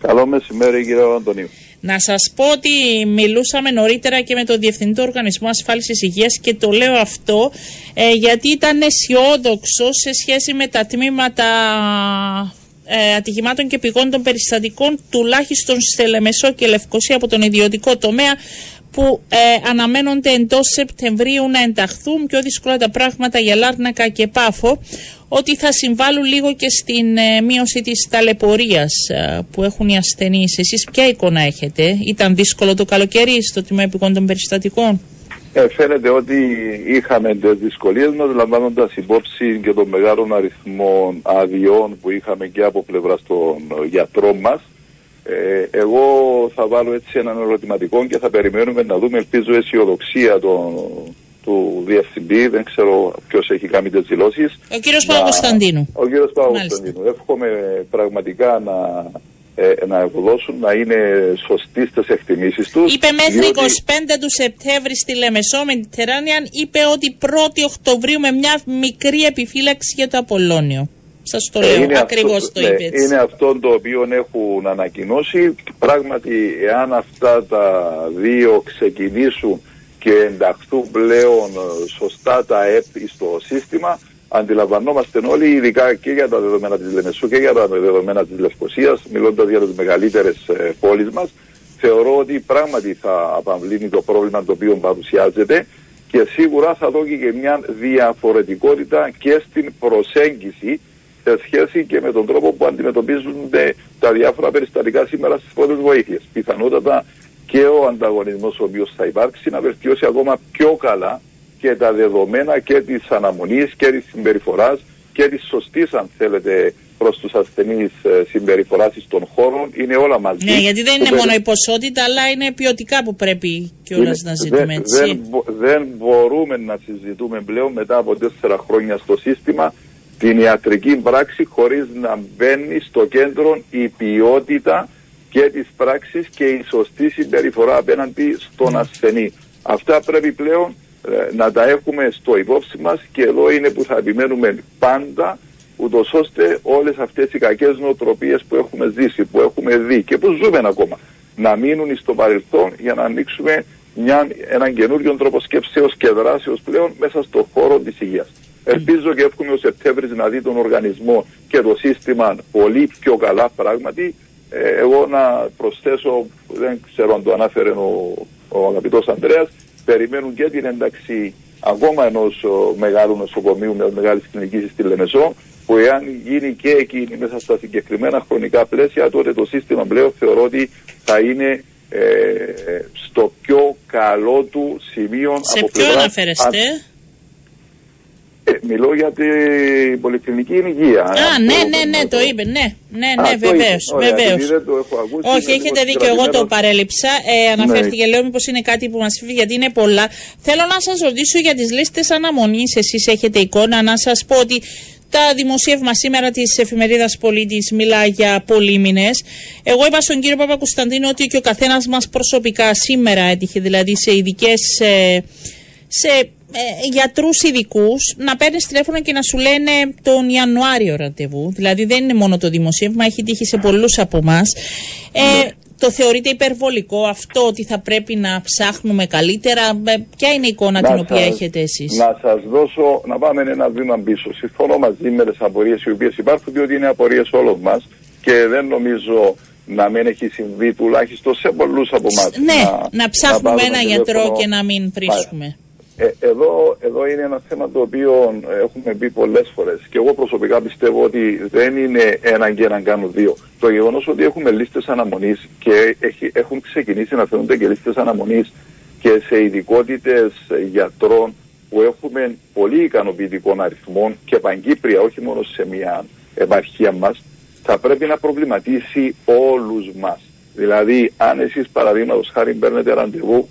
Καλό μεσημέρι κύριε Αντωνίου. Να σας πω ότι μιλούσαμε νωρίτερα και με τον Διευθυντή του Οργανισμού Ασφάλισης Υγείας και το λέω αυτό ε, γιατί ήταν αισιόδοξο σε σχέση με τα τμήματα ε, ατυχημάτων και πηγών των περιστατικών τουλάχιστον στη Λεμεσό και Λευκοσία από τον ιδιωτικό τομέα που ε, αναμένονται εντός Σεπτεμβρίου να ενταχθούν πιο δύσκολα τα πράγματα για Λάρνακα και Πάφο ότι θα συμβάλλουν λίγο και στην ε, μείωση της ταλαιπωρίας ε, που έχουν οι ασθενείς. Εσείς ποια εικόνα έχετε, ήταν δύσκολο το καλοκαίρι στο τμήμα επικών των περιστατικών; Ε, φαίνεται ότι είχαμε τις δυσκολίες μας, λαμβάνοντας υπόψη και τον μεγάλο αριθμό αδειών που είχαμε και από πλευράς των γιατρών μας. Ε, εγώ θα βάλω έτσι έναν ερωτηματικό και θα περιμένουμε να δούμε, ελπίζω, αισιοδοξία των, του Διευθυντή. Δεν ξέρω ποιος έχει κάνει τις δηλώσεις. Ο κύριος Παπακοσταντίνου. Ο κύριος Παπακοσταντίνου. Εύχομαι πραγματικά να, ε, να ευωδώσουν, να είναι σωστοί στις εκτιμήσεις τους. Είπε μέχρι διότι... 25 του Σεπτέμβρη στη Λεμεσό Mediterranean, είπε ότι 1η Οκτωβρίου με μια μικρή επιφύλαξη για το Απολώνιο. Σας το λέω, ακριβώς το ναι, είπε έτσι. Είναι αυτό το οποίο έχουν ανακοινώσει. Πράγματι, εάν αυτά τα δύο ξεκινήσουν και ενταχθούν πλέον σωστά τα ΕΠ στο σύστημα, αντιλαμβανόμαστε όλοι, ειδικά και για τα δεδομένα της Λεμεσού και για τα δεδομένα της Λευκοσίας, μιλώντας για τις μεγαλύτερες ε, πόλεις μας, θεωρώ ότι πράγματι θα απαμβλύνει το πρόβλημα το οποίο παρουσιάζεται και σίγουρα θα δώσει και μια διαφορετικότητα και στην προσέγγιση σε σχέση και με τον τρόπο που αντιμετωπίζονται τα διάφορα περιστατικά σήμερα στις πρώτες βοήθειες. Πιθανότατα και ο ανταγωνισμός ο οποίος θα υπάρξει να βελτιώσει ακόμα πιο καλά και τα δεδομένα και της αναμονής και της συμπεριφοράς και της σωστής αν θέλετε προς τους ασθενείς ε, συμπεριφοράς των χώρων είναι όλα μαζί. Ναι, γιατί δεν είναι μόνο η ποσότητα αλλά είναι ποιοτικά που πρέπει κιόλας να ζητούμε έτσι. Δεν, δεν μπορούμε να συζητούμε πλέον μετά από τέσσερα χρόνια στο σύστημα την ιατρική πράξη χωρίς να μπαίνει στο κέντρο η ποιότητα και της πράξης και η σωστή συμπεριφορά απέναντι στον ασθενή. Αυτά πρέπει πλέον ε, να τα έχουμε στο υπόψη μας και εδώ είναι που θα επιμένουμε πάντα ούτως ώστε όλες αυτές οι κακές νοοτροπίες που έχουμε ζήσει, που έχουμε δει και που ζούμε ακόμα να μείνουν στο παρελθόν για να ανοίξουμε μια, έναν καινούριο τρόπο σκέψεως και δράσεως πλέον μέσα στο χώρο της υγείας. Ελπίζω και εύχομαι ο Σεπτέμβρης να δει τον οργανισμό και το σύστημα πολύ πιο καλά πράγματι. Ε, εγώ να προσθέσω, δεν ξέρω αν το ανάφερε ο, ο αγαπητός Ανδρέας, περιμένουν και την ένταξη ακόμα ενός μεγάλου νοσοκομείου με μεγάλης κλινικής στη Λεμεσό, που εάν γίνει και εκείνη μέσα στα συγκεκριμένα χρονικά πλαίσια, τότε το σύστημα πλέον θεωρώ ότι θα είναι ε, στο πιο καλό του σημείο. Σε από ποιο αναφέρεστε; Ε, μιλώ για την πολυκλινική υγεία. Α, ναι, ναι, ναι, το είπε, ναι, ναι, ναι, βεβαίως. Όχι, έχετε δίκιο, εγώ το παρέλειψα. Ε, αναφέρθηκε, ναι. λέω, μήπως είναι κάτι που μας φύγει, γιατί είναι πολλά. Θέλω να σας ρωτήσω για τις λίστες αναμονής. Εσείς έχετε εικόνα, να σας πω ότι τα δημοσίευμα σήμερα της εφημερίδας Πολίτης μιλά για πολύμηνες. Εγώ είπα στον κύριο Παπακουσταντίνο ότι και ο καθένας μας προσωπικά σήμερα έτυχε δηλαδή σε ειδικές. Ε, σε ε, γιατρούς ειδικούς να παίρνεις τηλέφωνο και να σου λένε τον Ιανουάριο ραντεβού. Δηλαδή δεν είναι μόνο το δημοσίευμα, έχει τύχει σε πολλούς από εμάς. Ε, το θεωρείτε υπερβολικό αυτό ότι θα πρέπει να ψάχνουμε καλύτερα. Ε, ποια είναι η εικόνα την οποία έχετε εσείς; Να σας δώσω, να πάμε ένα βήμα πίσω. Συμφωνώ μαζί με τις απορίες οι οποίες υπάρχουν, διότι είναι απορίες όλων μας και δεν νομίζω να μην έχει συμβεί τουλάχιστον σε πολλούς από εμάς. Ναι, να, να ψάχνουμε να ένα γιατρό και να μην βρίσκουμε. Ε, εδώ, εδώ είναι ένα θέμα το οποίο έχουμε πει πολλές φορές και εγώ προσωπικά πιστεύω ότι δεν είναι έναν και έναν κάνουν δύο. Το γεγονός ότι έχουμε λίστες αναμονής και έχει, έχουν ξεκινήσει να φαίνονται και λίστες αναμονής και σε ειδικότητες γιατρών που έχουμε πολύ ικανοποιητικών αριθμών και παγκύπρια όχι μόνο σε μια επαρχία μας θα πρέπει να προβληματίσει όλους μας. Δηλαδή αν εσείς παραδείγματος χάρη παίρνετε ραντεβού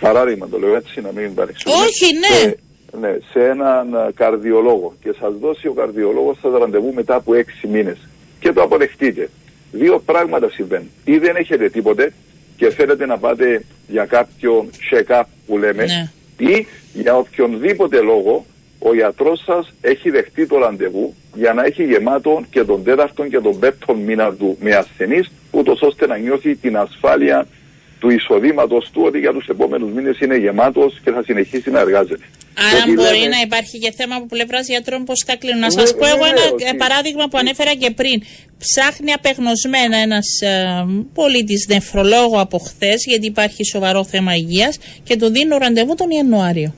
παράδειγμα το λέω έτσι να μην παρεξηγούμε. Όχι, ναι. ναι, σε έναν ε, καρδιολόγο και σας δώσει ο καρδιολόγος σας ραντεβού μετά από έξι μήνες και το αποδεχτείτε. Δύο πράγματα συμβαίνουν. Ή δεν έχετε τίποτε και θέλετε να πάτε για κάποιον check-up που λέμε ναι. ή για οποιονδήποτε λόγο ο γιατρός σας έχει δεχτεί το ραντεβού για να έχει γεμάτο και τον τέταρτο και τον πέμπτο μήνα του με ασθενείς, ούτως ώστε να νιώθει την ασφάλεια του εισοδήματος του ότι για τους επόμενους μήνες είναι γεμάτος και θα συνεχίσει να εργάζεται. Άρα μπορεί να υπάρχει και θέμα από πλευράς γιατρών πώς θα κλείνουν. Να σας πω εγώ ένα παράδειγμα που ανέφερα και πριν. Ψάχνει απεγνωσμένα ένας ε, πολίτης νεφρολόγο από χθες, γιατί υπάρχει σοβαρό θέμα υγείας και του δίνω ραντεβού τον Ιανουάριο.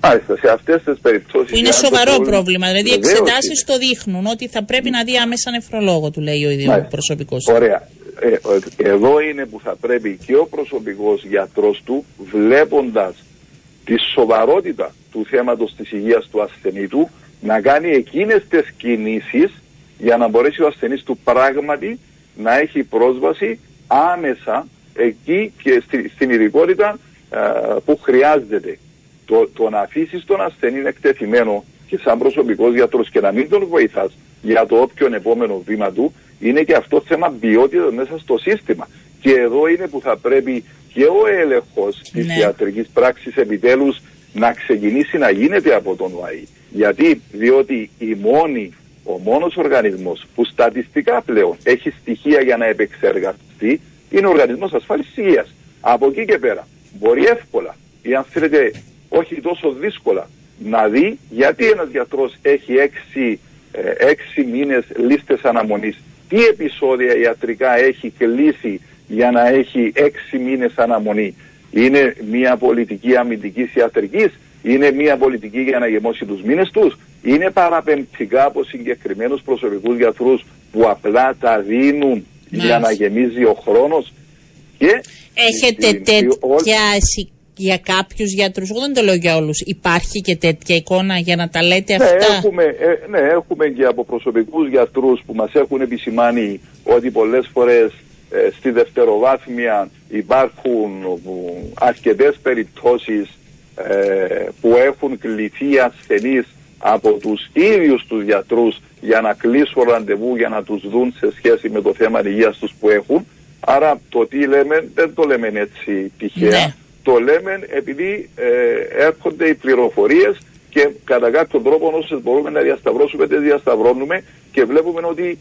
Μάλιστα, σε αυτές τις περιπτώσεις. Που είναι σοβαρό πρόβλημα. Δηλαδή, οι εξετάσεις το δείχνουν ότι θα πρέπει να δει άμεσα νεφρολόγο, του λέει ο ίδιο προσωπικός. Ωραία. Ε, εδώ είναι που θα πρέπει και ο προσωπικός γιατρός του βλέποντας τη σοβαρότητα του θέματος της υγείας του ασθενή του να κάνει εκείνες τις κινήσεις για να μπορέσει ο ασθενής του πράγματι να έχει πρόσβαση άμεσα εκεί και στην ειδικότητα που χρειάζεται. Το, το να αφήσεις τον ασθενή εκτεθειμένο και σαν προσωπικός γιατρός και να μην τον βοηθάς για το όποιον επόμενο βήμα του είναι και αυτό θέμα ποιότητας μέσα στο σύστημα. Και εδώ είναι που θα πρέπει και ο έλεγχος της ναι. ιατρικής πράξης επιτέλους να ξεκινήσει να γίνεται από τον ΟΑΗ. Γιατί, διότι η μόνη, ο μόνος οργανισμός που στατιστικά πλέον έχει στοιχεία για να επεξεργαστεί είναι ο Οργανισμός Ασφάλισης Υγείας. Από εκεί και πέρα μπορεί εύκολα ή αν θέλετε όχι τόσο δύσκολα να δει γιατί ένας γιατρός έχει έξι, ε, έξι μήνες λίστες αναμονής τι επεισόδια ιατρικά έχει κλείσει για να έχει έξι μήνες αναμονή; Είναι μια πολιτική αμυντικής ιατρικής, είναι μια πολιτική για να γεμώσει τους μήνες τους, είναι παραπεμπτικά από συγκεκριμένους προσωπικούς γιατρούς που απλά τα δίνουν για να γεμίζει ο χρόνος; Και Έχετε τέτοια για κάποιους γιατρούς, εγώ δεν το λέω για όλους, υπάρχει και τέτοια εικόνα για να τα λέτε ναι, αυτά; Έχουμε, ε, ναι, έχουμε και από προσωπικούς γιατρούς που μας έχουν επισημάνει ότι πολλές φορές ε, στη δευτεροβάθμια υπάρχουν αρκετές περιπτώσεις ε, που έχουν κληθεί ασθενείς από τους ίδιους τους γιατρούς για να κλείσουν ραντεβού, για να τους δουν σε σχέση με το θέμα υγείας τους που έχουν. Άρα το τι λέμε δεν το λέμε έτσι τυχαία. Ναι. Το λέμε επειδή ε, έρχονται οι πληροφορίες και κατά κάποιον τρόπο όσες μπορούμε να διασταυρώσουμε, δεν διασταυρώνουμε και βλέπουμε ότι,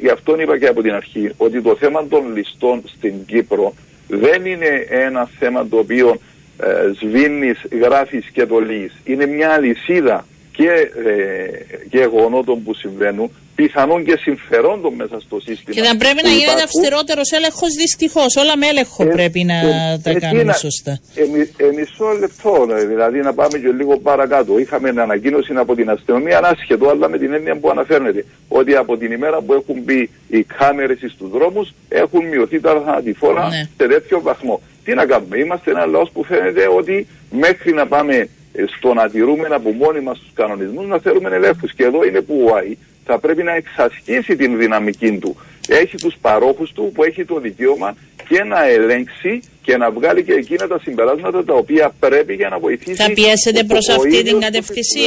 γι' αυτό είπα και από την αρχή, ότι το θέμα των ληστών στην Κύπρο δεν είναι ένα θέμα το οποίο ε, σβήνεις, γράφεις και το λύεις. Είναι μια αλυσίδα και ε, γεγονότων που συμβαίνουν πιθανόν και συμφερόντων μέσα στο σύστημα. Και θα πρέπει να γίνεται αυστηρότερος έλεγχος δυστυχώς. Όλα με έλεγχο ε, πρέπει να ε, τα κάνουμε σωστά. Ε, ε, μισό λεπτό, ε, δηλαδή να πάμε και λίγο παρακάτω. Είχαμε ανακοίνωση από την αστυνομία, άσχετο, αλλά με την έννοια που αναφέρνεται. Ότι από την ημέρα που έχουν μπει οι κάμερες στους δρόμους έχουν μειωθεί τα θανατηφόρα ναι. σε τέτοιο βαθμό. Τι να κάνουμε, είμαστε ένα λαός που φαίνεται ότι μέχρι να πάμε στο να τηρούμε από μόνοι μας τους κανονισμούς να θέλουμε ελέγχου. Και εδώ είναι που ο ΆΗ θα πρέπει να εξασκήσει την δυναμική του. Έχει τους παρόχους του που έχει το δικαίωμα και να ελέγξει και να βγάλει και εκείνα τα συμπεράσματα τα οποία πρέπει για να βοηθήσει. Θα πιέσετε προς αυτή την κατευθυνσή;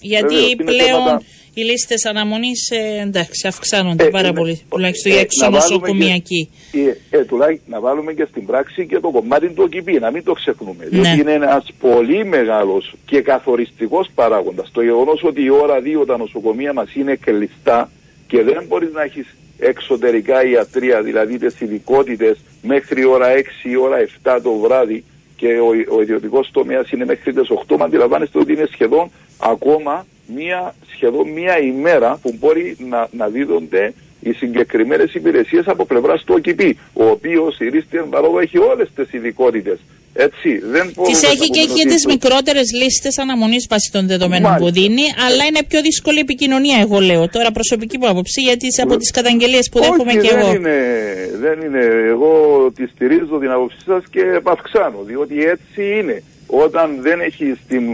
Γιατί πλέον οι λίστες αναμονής ε, εντάξει, αυξάνονται ε, πάρα ναι, πολύ, τουλάχιστον ε, για εξονοσοκομιακή. Ε, ε, τουλάχιστον να βάλουμε και στην πράξη και το κομμάτι του ΟΚΙΠΗ, να μην το ξεχνούμε. Ναι. Διότι είναι ένας πολύ μεγάλος και καθοριστικός παράγοντας. Το γεγονός ότι η ώρα 2 τα νοσοκομεία μας είναι κλειστά και δεν μπορείς να έχεις εξωτερικά ιατρία, δηλαδή τις ειδικότητες μέχρι ώρα 6 ή ώρα 7 το βράδυ και ο, ο ιδιωτικός τομέας είναι μέχρι τις 8, μα αντιλαμβάνεστε ότι είναι σχεδόν ακόμα μία, σχεδόν μία ημέρα που μπορεί να, να δίδονται οι συγκεκριμένες υπηρεσίες από πλευράς του ΟΚΙΠΗ, ο οποίος η Ρίστιαν Μπαρόβα έχει όλες τις ειδικότητες. Έτσι, δεν Τις έχει και έχει τις μικρότερες λίστες αναμονής βάσει των δεδομένων που δίνει, αλλά είναι πιο δύσκολη επικοινωνία, εγώ λέω τώρα προσωπική μου άποψη, γιατί από τις καταγγελίες που δέχομαι και δεν εγώ. Είναι, δεν είναι. Εγώ τη στηρίζω την άποψή σας και επαυξάνω, διότι έτσι είναι. Όταν δεν έχει την,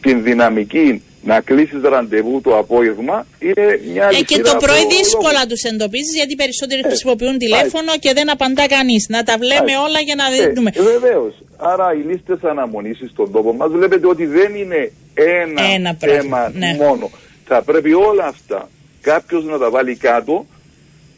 την δυναμική να κλείσεις ραντεβού το απόγευμα είναι μια ε, Και το πρωί δύσκολα τους εντοπίζεις γιατί περισσότεροι ε, χρησιμοποιούν τηλέφωνο και δεν απαντά κανείς. Να τα βλέπουμε όλα για να ε, δούμε. Ε, Βεβαίως. Άρα οι λίστες αναμονήσεις στον τόπο μας βλέπετε ότι δεν είναι ένα, θέμα ναι. μόνο. Θα πρέπει όλα αυτά κάποιος να τα βάλει κάτω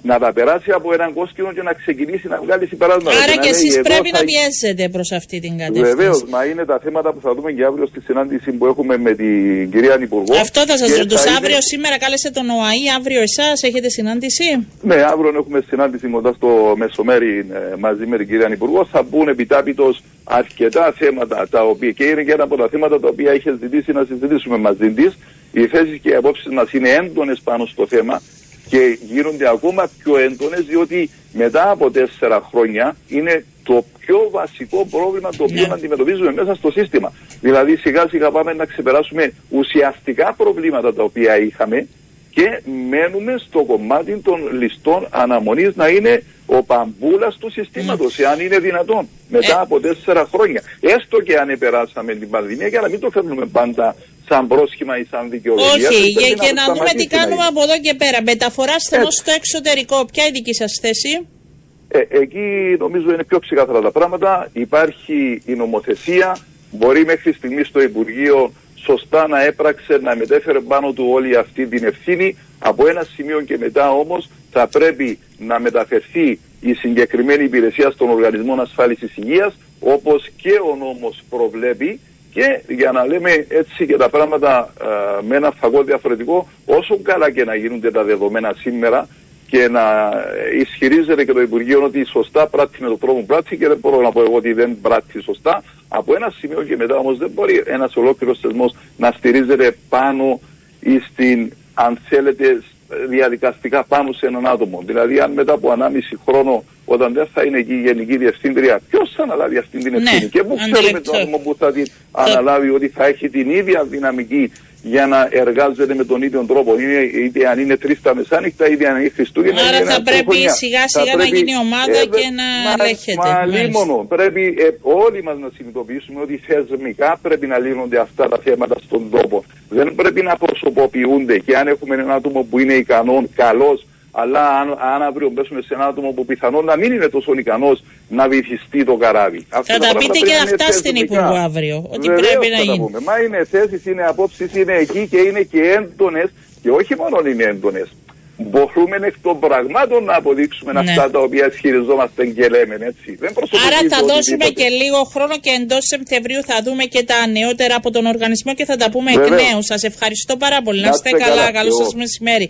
να τα περάσει από έναν κόσκινο και να ξεκινήσει να βγάλει συμπεράσματα. Άρα και εσείς πρέπει να πιέσετε προς αυτή την κατεύθυνση. Βεβαίως, μα είναι τα θέματα που θα δούμε και αύριο στη συνάντηση που έχουμε με την κυρία Υπουργό. Αυτό θα σας ρωτούσα. Αύριο σήμερα κάλεσε τον ΟΑΗ, αύριο εσάς έχετε συνάντηση; Ναι, αύριο έχουμε συνάντηση κοντά στο μεσομέρι ε, μαζί με την κυρία Υπουργό. Θα μπουν επιτάπητος αρκετά θέματα τα οποία και είναι και ένα από τα θέματα τα οποία είχε ζητήσει να συζητήσουμε μαζί της. Οι θέσεις και οι απόψεις μας είναι έντονες πάνω στο θέμα και γίνονται ακόμα πιο έντονες διότι μετά από τέσσερα χρόνια είναι το πιο βασικό πρόβλημα το οποίο ναι. αντιμετωπίζουμε μέσα στο σύστημα. Δηλαδή σιγά σιγά πάμε να ξεπεράσουμε ουσιαστικά προβλήματα τα οποία είχαμε και μένουμε στο κομμάτι των ληστών αναμονής να είναι ο παμπούλας του συστήματος, mm. εάν είναι δυνατόν, μετά ε. από τέσσερα χρόνια. Έστω και αν επεράσαμε την πανδημία, για να μην το φέρνουμε πάντα σαν πρόσχημα ή σαν δικαιολογία. Όχι, για, για να, δούμε τι κάνουμε από εδώ και πέρα. Μεταφορά στενό στο εξωτερικό, ποια είναι η δική σας θέση; Ε, εκεί νομίζω είναι πιο ξεκάθαρα τα πράγματα. Υπάρχει η νομοθεσία. Μπορεί μέχρι στιγμή στο Υπουργείο σωστά να έπραξε να μετέφερε πάνω του όλη αυτή την ευθύνη. Από ένα σημείο και μετά όμως θα πρέπει να μεταφερθεί η συγκεκριμένη υπηρεσία στον Οργανισμό Ασφάλισης Υγείας όπως και ο νόμος προβλέπει και για να λέμε έτσι και τα πράγματα ε, με ένα φαγό διαφορετικό, όσο καλά και να γίνονται τα δεδομένα σήμερα και να ισχυρίζεται και το Υπουργείο ότι σωστά πράττει με τον τρόπο πράττει και δεν μπορώ να πω εγώ ότι δεν πράττει σωστά. Από ένα σημείο και μετά όμως δεν μπορεί ένας ολόκληρος θεσμός να στηρίζεται πάνω στην, αν θέλετε, διαδικαστικά πάνω σε έναν άτομο. Δηλαδή, αν μετά από 1,5 χρόνο, όταν δεν θα είναι εκεί η Γενική Διευθύντρια, ποιος θα αναλάβει αυτή την ευθύνη; Ναι, και πού ξέρουμε το άτομο που θα την αναλάβει ότι θα έχει την ίδια δυναμική για να εργάζεται με τον ίδιο τρόπο. Είναι, είτε αν είναι τρεις τα μεσάνυχτα, είτε αν είναι Χριστούγεννα. Άρα θα πρέπει σιγά σιγά να γίνει ομάδα ε, και να μα, ελέγχεται. Μα λίμωνο. Πρέπει ε, όλοι μας να συνειδητοποιήσουμε ότι θεσμικά πρέπει να λύνονται αυτά τα θέματα στον τόπο. Δεν πρέπει να προσωποποιούνται και αν έχουμε έναν άτομο που είναι ικανό, καλός, αλλά αν, αν αύριο μπέσουμε σε ένα άτομο που πιθανόν να μην είναι τόσο ικανός να βυθιστεί το καράβι. Θα τα πείτε και αυτά στην Υπουργό αύριο. Ότι Βεβαίως πρέπει να γίνει. Μα είναι θέσεις, είναι απόψεις, είναι εκεί και είναι και έντονες. Και όχι μόνο είναι έντονες. Μπορούμε εκ των πραγμάτων να αποδείξουμε ναι. αυτά τα οποία ισχυριζόμαστε και λέμε. Έτσι. Δεν Άρα θα δώσουμε και λίγο χρόνο και εντός Σεπτεμβρίου θα δούμε και τα νεότερα από τον οργανισμό και θα τα πούμε Βεβαίως. εκ νέου. Σας ευχαριστώ πάρα πολύ. Να είστε καλά. καλά. Καλό σας μεσημέρι.